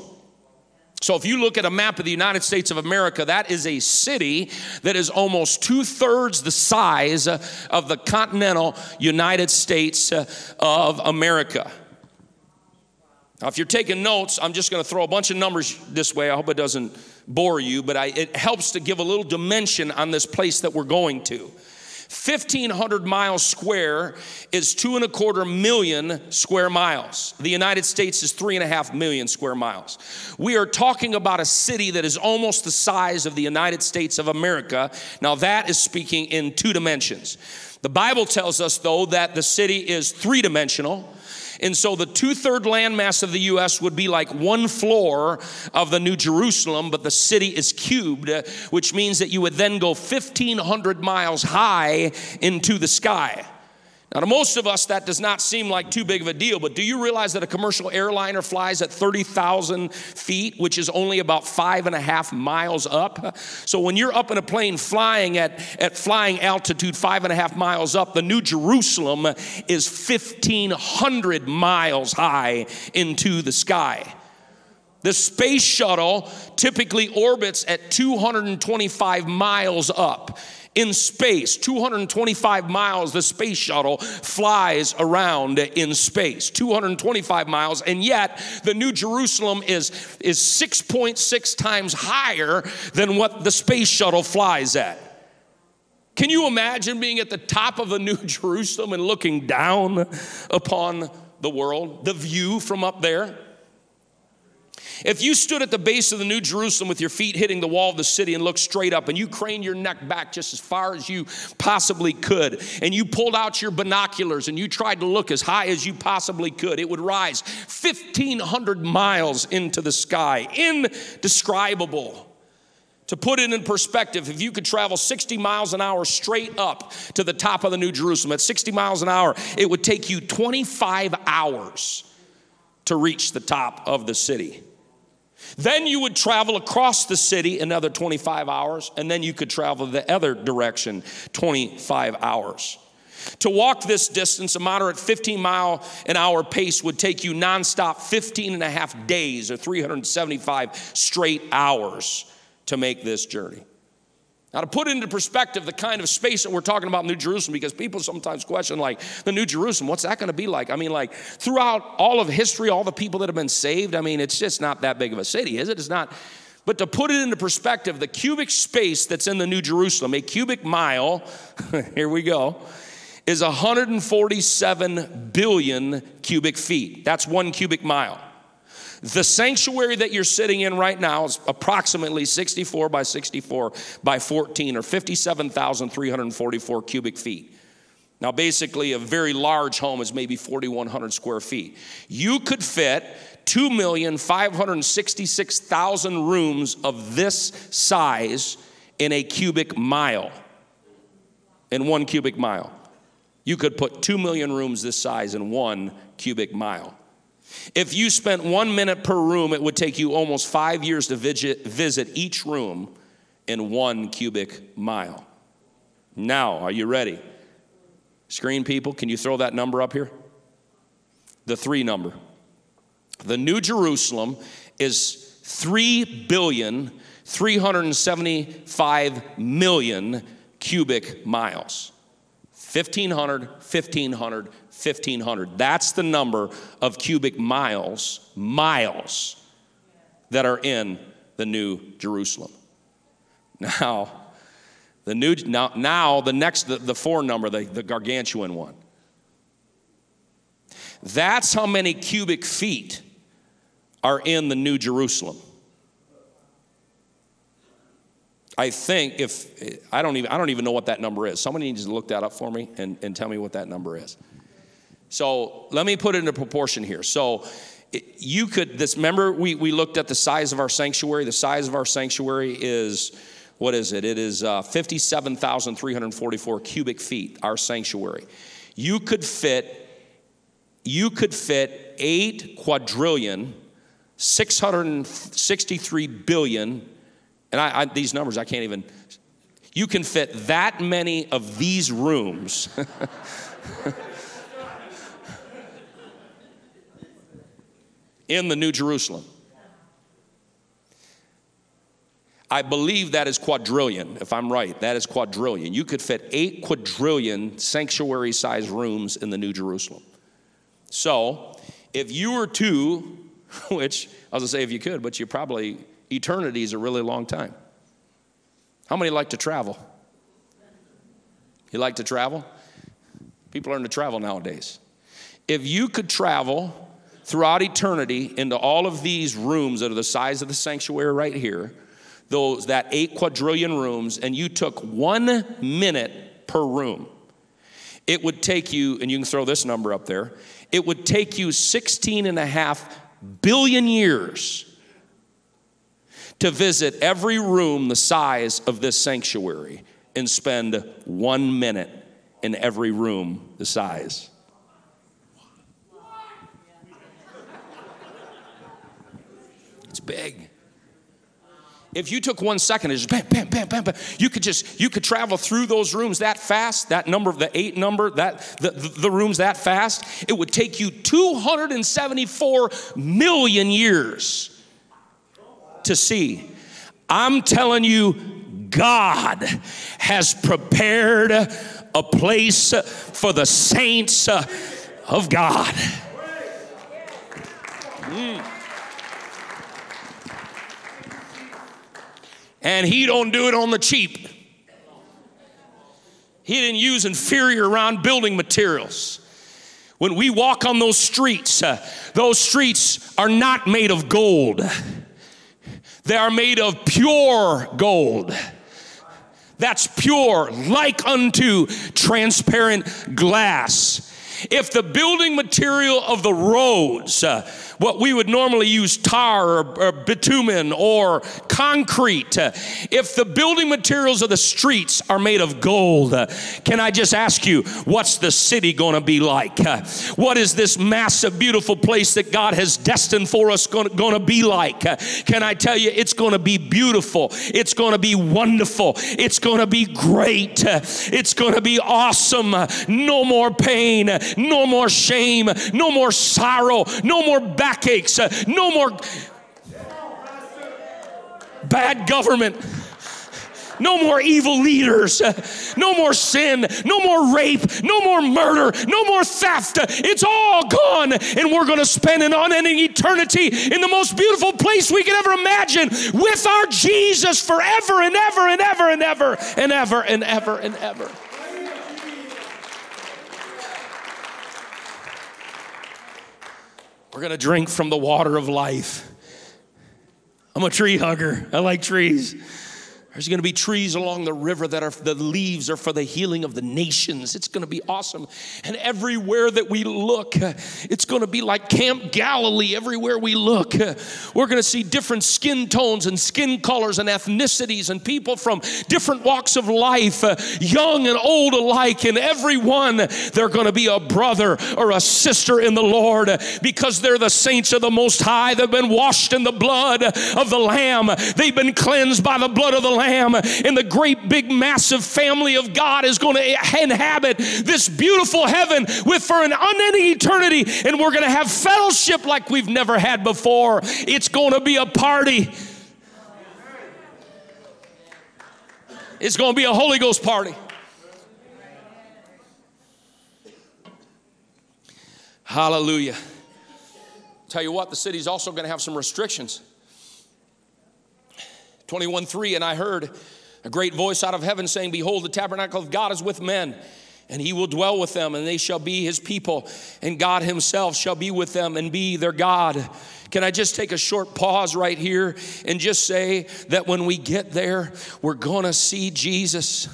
So, if you look at a map of the United States of America, that is a city that is almost two thirds the size uh, of the continental United States uh, of America. Now, if you're taking notes, I'm just going to throw a bunch of numbers this way. I hope it doesn't bore you, but I, it helps to give a little dimension on this place that we're going to. 1,500 miles square is two and a quarter million square miles. The United States is three and a half million square miles. We are talking about a city that is almost the size of the United States of America. Now, that is speaking in two dimensions. The Bible tells us, though, that the city is three dimensional. And so the two third landmass of the U.S. would be like one floor of the New Jerusalem, but the city is cubed, which means that you would then go 1,500 miles high into the sky. Now, to most of us, that does not seem like too big of a deal, but do you realize that a commercial airliner flies at 30,000 feet, which is only about five and a half miles up? So, when you're up in a plane flying at, at flying altitude five and a half miles up, the New Jerusalem is 1,500 miles high into the sky. The space shuttle typically orbits at 225 miles up in space. 225 miles the space shuttle flies around in space. 225 miles and yet the new jerusalem is is 6.6 times higher than what the space shuttle flies at. Can you imagine being at the top of the new jerusalem and looking down upon the world? The view from up there if you stood at the base of the New Jerusalem with your feet hitting the wall of the city and looked straight up and you craned your neck back just as far as you possibly could and you pulled out your binoculars and you tried to look as high as you possibly could, it would rise 1,500 miles into the sky. Indescribable. To put it in perspective, if you could travel 60 miles an hour straight up to the top of the New Jerusalem at 60 miles an hour, it would take you 25 hours to reach the top of the city. Then you would travel across the city another 25 hours, and then you could travel the other direction 25 hours. To walk this distance, a moderate 15 mile an hour pace would take you nonstop 15 and a half days or 375 straight hours to make this journey. Now, to put into perspective the kind of space that we're talking about in New Jerusalem, because people sometimes question, like, the New Jerusalem, what's that going to be like? I mean, like, throughout all of history, all the people that have been saved, I mean, it's just not that big of a city, is it? It's not. But to put it into perspective, the cubic space that's in the New Jerusalem, a cubic mile, here we go, is 147 billion cubic feet. That's one cubic mile. The sanctuary that you're sitting in right now is approximately 64 by 64 by 14 or 57,344 cubic feet. Now, basically, a very large home is maybe 4,100 square feet. You could fit 2,566,000 rooms of this size in a cubic mile, in one cubic mile. You could put 2 million rooms this size in one cubic mile. If you spent one minute per room, it would take you almost five years to visit, each room in one cubic mile. Now, are you ready? Screen people, can you throw that number up here? The three number. The New Jerusalem is 3 billion 375 million cubic miles. 1500, 1500, 1500. That's the number of cubic miles, miles, that are in the New Jerusalem. Now, the new now, now the next the, the four number, the, the gargantuan one. That's how many cubic feet are in the New Jerusalem. I think if I don't even I don't even know what that number is. Somebody needs to look that up for me and, and tell me what that number is. So let me put it into proportion here. So you could this remember we, we looked at the size of our sanctuary. The size of our sanctuary is what is it? It is uh, 57,344 cubic feet, our sanctuary. You could fit you could fit eight quadrillion, 663 billion, and I, I, these numbers I can't even, you can fit that many of these rooms. in the New Jerusalem. I believe that is quadrillion, if I'm right. That is quadrillion. You could fit eight quadrillion sanctuary sized rooms in the New Jerusalem. So, if you were to, which I was gonna say if you could, but you probably, eternity is a really long time. How many like to travel? You like to travel? People learn to travel nowadays. If you could travel throughout eternity into all of these rooms that are the size of the sanctuary right here, those that eight quadrillion rooms, and you took one minute per room, it would take you, and you can throw this number up there, it would take you 16 and a half billion years to visit every room the size of this sanctuary and spend one minute in every room the size. Big. If you took one second just bam, bam, bam, bam, bam, you could just you could travel through those rooms that fast. That number, of the eight number, that the, the, the rooms that fast. It would take you 274 million years to see. I'm telling you, God has prepared a place for the saints of God. Mm. And he don't do it on the cheap. He didn't use inferior round building materials. When we walk on those streets, uh, those streets are not made of gold. They are made of pure gold. That's pure, like unto transparent glass. If the building material of the roads, uh, what we would normally use tar or, or bitumen or concrete, if the building materials of the streets are made of gold, can I just ask you, what's the city going to be like? What is this massive, beautiful place that God has destined for us going to be like? Can I tell you, it's going to be beautiful. It's going to be wonderful. It's going to be great. It's going to be awesome. No more pain. No more shame. No more sorrow. No more backaches. uh, No more bad government. No more evil leaders. uh, No more sin. No more rape. No more murder. No more theft. Uh, It's all gone. And we're going to spend an unending eternity in the most beautiful place we could ever imagine with our Jesus forever and ever and ever and ever and ever and ever and ever. We're going to drink from the water of life. I'm a tree hugger. I like trees. There's going to be trees along the river that are the leaves are for the healing of the nations. It's going to be awesome. And everywhere that we look, it's going to be like Camp Galilee everywhere we look. We're going to see different skin tones and skin colors and ethnicities and people from different walks of life, young and old alike. And everyone, they're going to be a brother or a sister in the Lord because they're the saints of the Most High. They've been washed in the blood of the Lamb, they've been cleansed by the blood of the Lamb. And the great, big, massive family of God is going to inhabit this beautiful heaven with for an unending eternity. And we're going to have fellowship like we've never had before. It's going to be a party. It's going to be a Holy Ghost party. Hallelujah. Tell you what, the city's also going to have some restrictions. 21 3, and I heard a great voice out of heaven saying, Behold, the tabernacle of God is with men, and he will dwell with them, and they shall be his people, and God himself shall be with them and be their God. Can I just take a short pause right here and just say that when we get there, we're gonna see Jesus.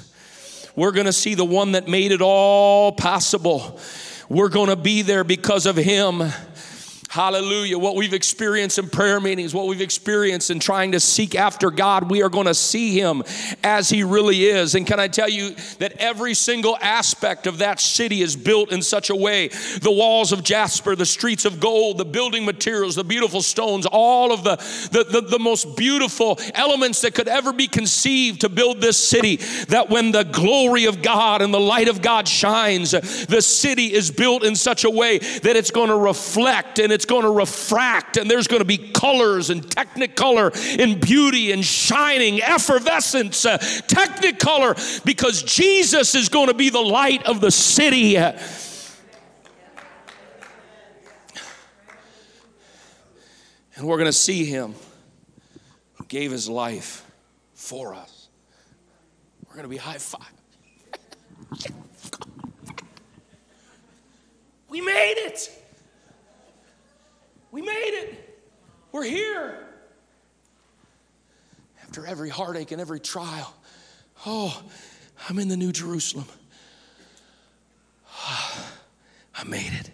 We're gonna see the one that made it all possible. We're gonna be there because of him. Hallelujah. What we've experienced in prayer meetings, what we've experienced in trying to seek after God, we are going to see Him as He really is. And can I tell you that every single aspect of that city is built in such a way the walls of jasper, the streets of gold, the building materials, the beautiful stones, all of the, the, the, the most beautiful elements that could ever be conceived to build this city. That when the glory of God and the light of God shines, the city is built in such a way that it's going to reflect and it's going to refract, and there's going to be colors and technicolor and beauty and shining, effervescence, uh, technicolor, because Jesus is going to be the light of the city. And we're going to see him who gave his life for us. We're going to be high five. we made it. We made it. We're here. After every heartache and every trial, oh, I'm in the New Jerusalem. I made it.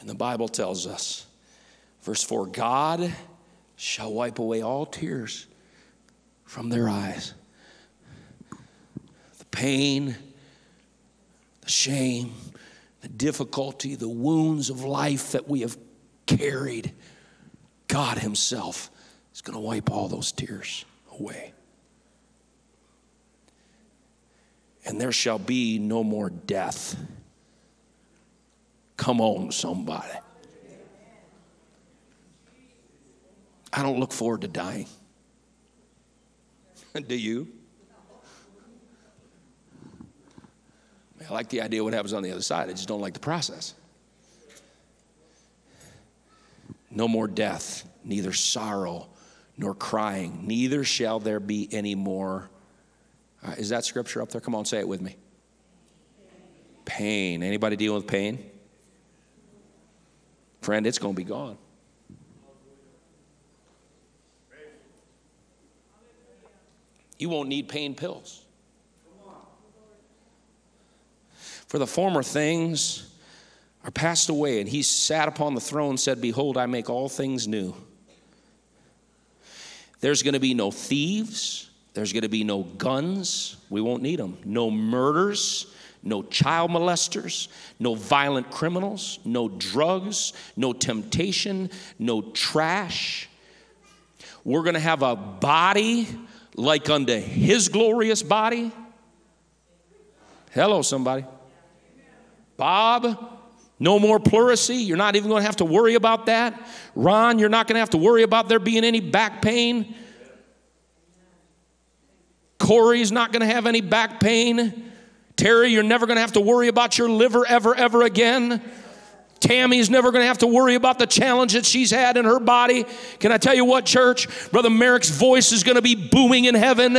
And the Bible tells us, verse 4 God shall wipe away all tears from their eyes. The pain, the shame, the difficulty, the wounds of life that we have carried, God Himself is going to wipe all those tears away. And there shall be no more death. Come on, somebody. I don't look forward to dying. Do you? I like the idea of what happens on the other side. I just don't like the process. No more death, neither sorrow nor crying, neither shall there be any more. Uh, is that scripture up there? Come on, say it with me. Pain. Anybody dealing with pain? Friend, it's going to be gone. You won't need pain pills. For the former things are passed away. And he sat upon the throne and said, Behold, I make all things new. There's going to be no thieves. There's going to be no guns. We won't need them. No murders. No child molesters. No violent criminals. No drugs. No temptation. No trash. We're going to have a body like unto his glorious body. Hello, somebody. Bob, no more pleurisy. You're not even going to have to worry about that. Ron, you're not going to have to worry about there being any back pain. Corey's not going to have any back pain. Terry, you're never going to have to worry about your liver ever, ever again. Tammy's never going to have to worry about the challenge that she's had in her body. Can I tell you what, church? Brother Merrick's voice is going to be booming in heaven.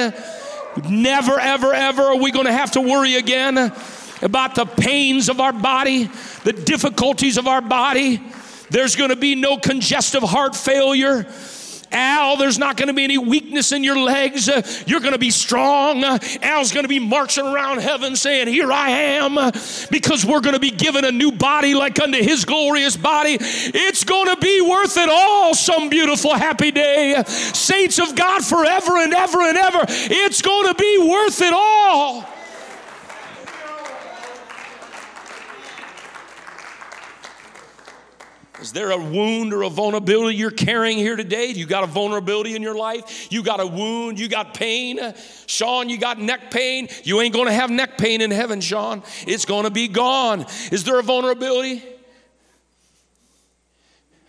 Never, ever, ever are we going to have to worry again about the pains of our body, the difficulties of our body. There's going to be no congestive heart failure. Al, there's not going to be any weakness in your legs. Uh, you're going to be strong. Uh, Al's going to be marching around heaven saying, Here I am, because we're going to be given a new body like unto his glorious body. It's going to be worth it all some beautiful, happy day. Saints of God forever and ever and ever. It's going to be worth it all. Is there a wound or a vulnerability you're carrying here today? You got a vulnerability in your life? You got a wound? You got pain? Sean, you got neck pain? You ain't going to have neck pain in heaven, Sean. It's going to be gone. Is there a vulnerability?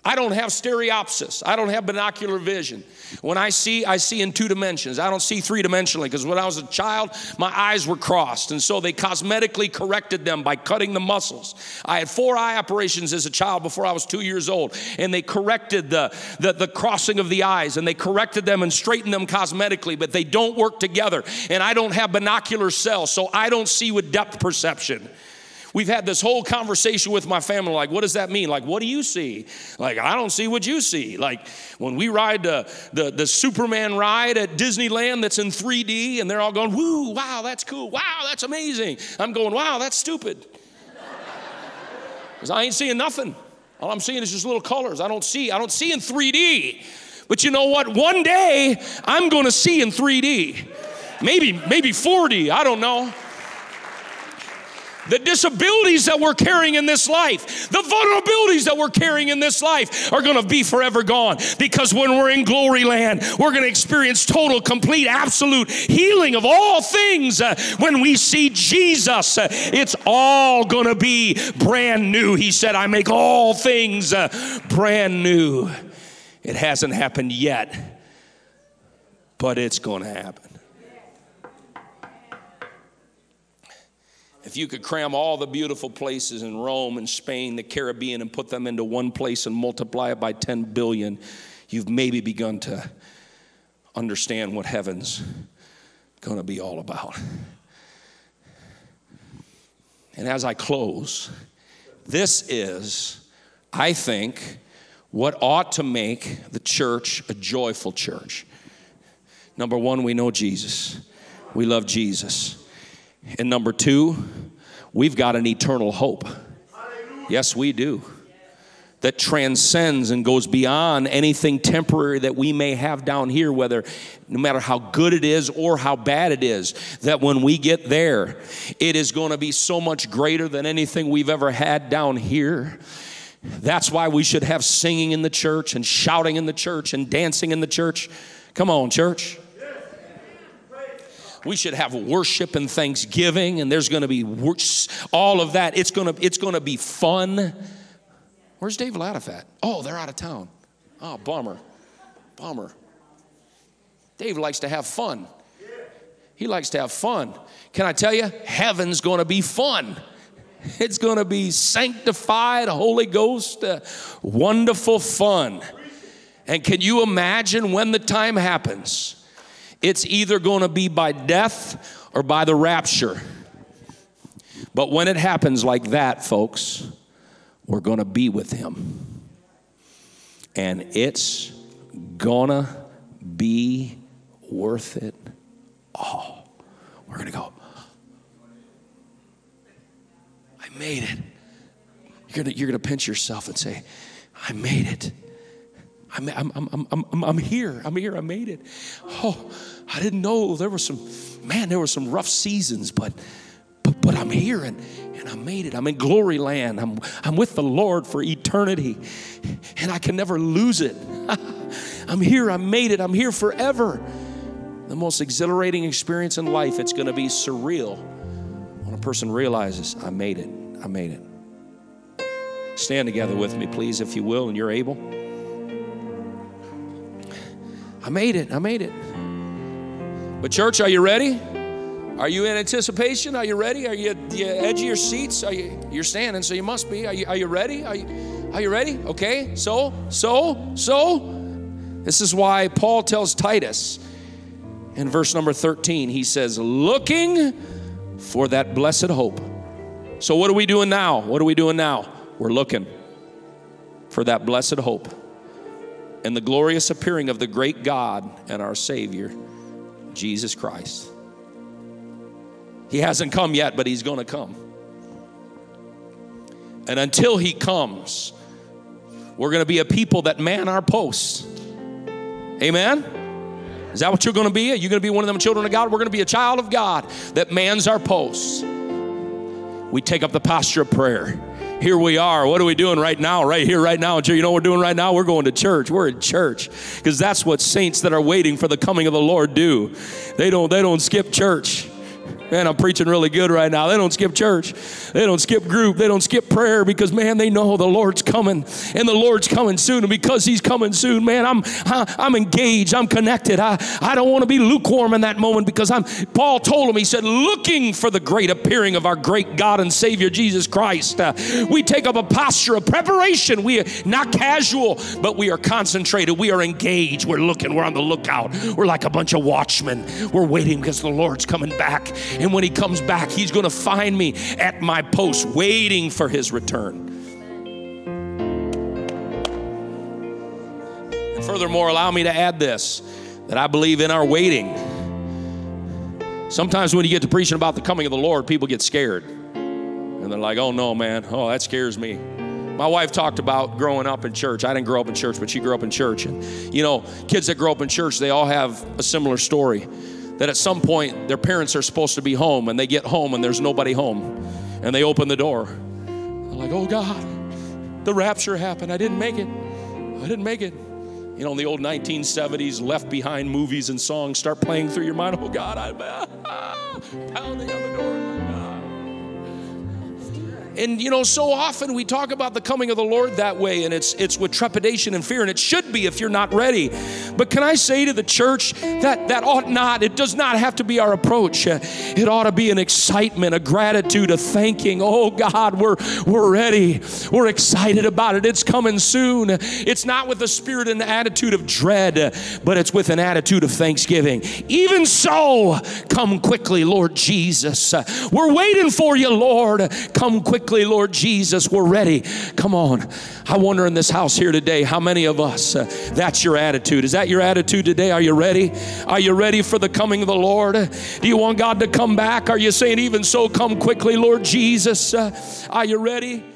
I don't have stereopsis. I don't have binocular vision. When I see, I see in two dimensions. I don't see three dimensionally because when I was a child, my eyes were crossed. And so they cosmetically corrected them by cutting the muscles. I had four eye operations as a child before I was two years old. And they corrected the, the, the crossing of the eyes and they corrected them and straightened them cosmetically, but they don't work together. And I don't have binocular cells, so I don't see with depth perception. We've had this whole conversation with my family like, what does that mean? Like, what do you see? Like, I don't see what you see. Like, when we ride the, the, the Superman ride at Disneyland that's in 3D and they're all going, woo, wow, that's cool. Wow, that's amazing. I'm going, wow, that's stupid. Because I ain't seeing nothing. All I'm seeing is just little colors. I don't see, I don't see in 3D. But you know what? One day I'm going to see in 3D. Maybe, maybe 4D. I don't know the disabilities that we're carrying in this life, the vulnerabilities that we're carrying in this life are going to be forever gone. Because when we're in glory land, we're going to experience total, complete, absolute healing of all things. Uh, when we see Jesus, uh, it's all going to be brand new. He said, I make all things uh, brand new. It hasn't happened yet, but it's going to happen. If you could cram all the beautiful places in Rome and Spain, the Caribbean, and put them into one place and multiply it by 10 billion, you've maybe begun to understand what heaven's going to be all about. And as I close, this is, I think, what ought to make the church a joyful church. Number one, we know Jesus. We love Jesus. And number two, we've got an eternal hope. Yes, we do. That transcends and goes beyond anything temporary that we may have down here, whether no matter how good it is or how bad it is, that when we get there, it is going to be so much greater than anything we've ever had down here. That's why we should have singing in the church and shouting in the church and dancing in the church. Come on, church. We should have worship and thanksgiving, and there's going to be all of that. It's going to it's going to be fun. Where's Dave Latiff at? Oh, they're out of town. Oh, bummer, bummer. Dave likes to have fun. He likes to have fun. Can I tell you, heaven's going to be fun. It's going to be sanctified, Holy Ghost, uh, wonderful fun. And can you imagine when the time happens? It's either going to be by death or by the rapture. But when it happens like that, folks, we're going to be with him. And it's going to be worth it all. We're going to go, I made it. You're going you're to pinch yourself and say, I made it. I'm, I'm, I'm, I'm, I'm here. I'm here. I made it. Oh, I didn't know there were some, man, there were some rough seasons, but, but, but I'm here and, and I made it. I'm in glory land. I'm, I'm with the Lord for eternity and I can never lose it. I'm here. I made it. I'm here forever. The most exhilarating experience in life. It's going to be surreal when a person realizes, I made it. I made it. Stand together with me, please, if you will, and you're able. I made it. I made it. But, church, are you ready? Are you in anticipation? Are you ready? Are you at the edge of your seats? Are you, you're standing, so you must be. Are you, are you ready? Are you, are you ready? Okay, so, so, so. This is why Paul tells Titus in verse number 13, he says, looking for that blessed hope. So, what are we doing now? What are we doing now? We're looking for that blessed hope and the glorious appearing of the great God and our Savior, Jesus Christ. He hasn't come yet, but He's going to come. And until He comes, we're going to be a people that man our posts. Amen? Is that what you're going to be? Are you going to be one of them children of God? We're going to be a child of God that mans our posts. We take up the posture of prayer here we are. What are we doing right now? Right here, right now. You know what we're doing right now? We're going to church. We're in church because that's what saints that are waiting for the coming of the Lord do. They don't. They don't skip church. Man, I'm preaching really good right now. They don't skip church. They don't skip group. They don't skip prayer because, man, they know the Lord's coming and the Lord's coming soon. And because He's coming soon, man, I'm, I'm engaged. I'm connected. I, I don't want to be lukewarm in that moment because I'm, Paul told him, he said, looking for the great appearing of our great God and Savior Jesus Christ. Uh, we take up a posture of preparation. We are not casual, but we are concentrated. We are engaged. We're looking. We're on the lookout. We're like a bunch of watchmen. We're waiting because the Lord's coming back. And when he comes back, he's going to find me at my post waiting for his return. And furthermore, allow me to add this that I believe in our waiting. Sometimes when you get to preaching about the coming of the Lord, people get scared. And they're like, oh no, man, oh, that scares me. My wife talked about growing up in church. I didn't grow up in church, but she grew up in church. And, you know, kids that grow up in church, they all have a similar story that at some point their parents are supposed to be home and they get home and there's nobody home and they open the door. Like, oh God, the rapture happened. I didn't make it. I didn't make it. You know, in the old 1970s, left behind movies and songs start playing through your mind. Oh God, I'm pounding on the door. And you know, so often we talk about the coming of the Lord that way, and it's it's with trepidation and fear, and it should be if you're not ready. But can I say to the church that that ought not, it does not have to be our approach. It ought to be an excitement, a gratitude, a thanking. Oh God, we're we're ready. We're excited about it. It's coming soon. It's not with a spirit and attitude of dread, but it's with an attitude of thanksgiving. Even so, come quickly, Lord Jesus. We're waiting for you, Lord. Come quickly quickly, Lord Jesus, we're ready. Come on. I wonder in this house here today, how many of us, uh, that's your attitude. Is that your attitude today? Are you ready? Are you ready for the coming of the Lord? Do you want God to come back? Are you saying, even so, come quickly, Lord Jesus? Uh, are you ready?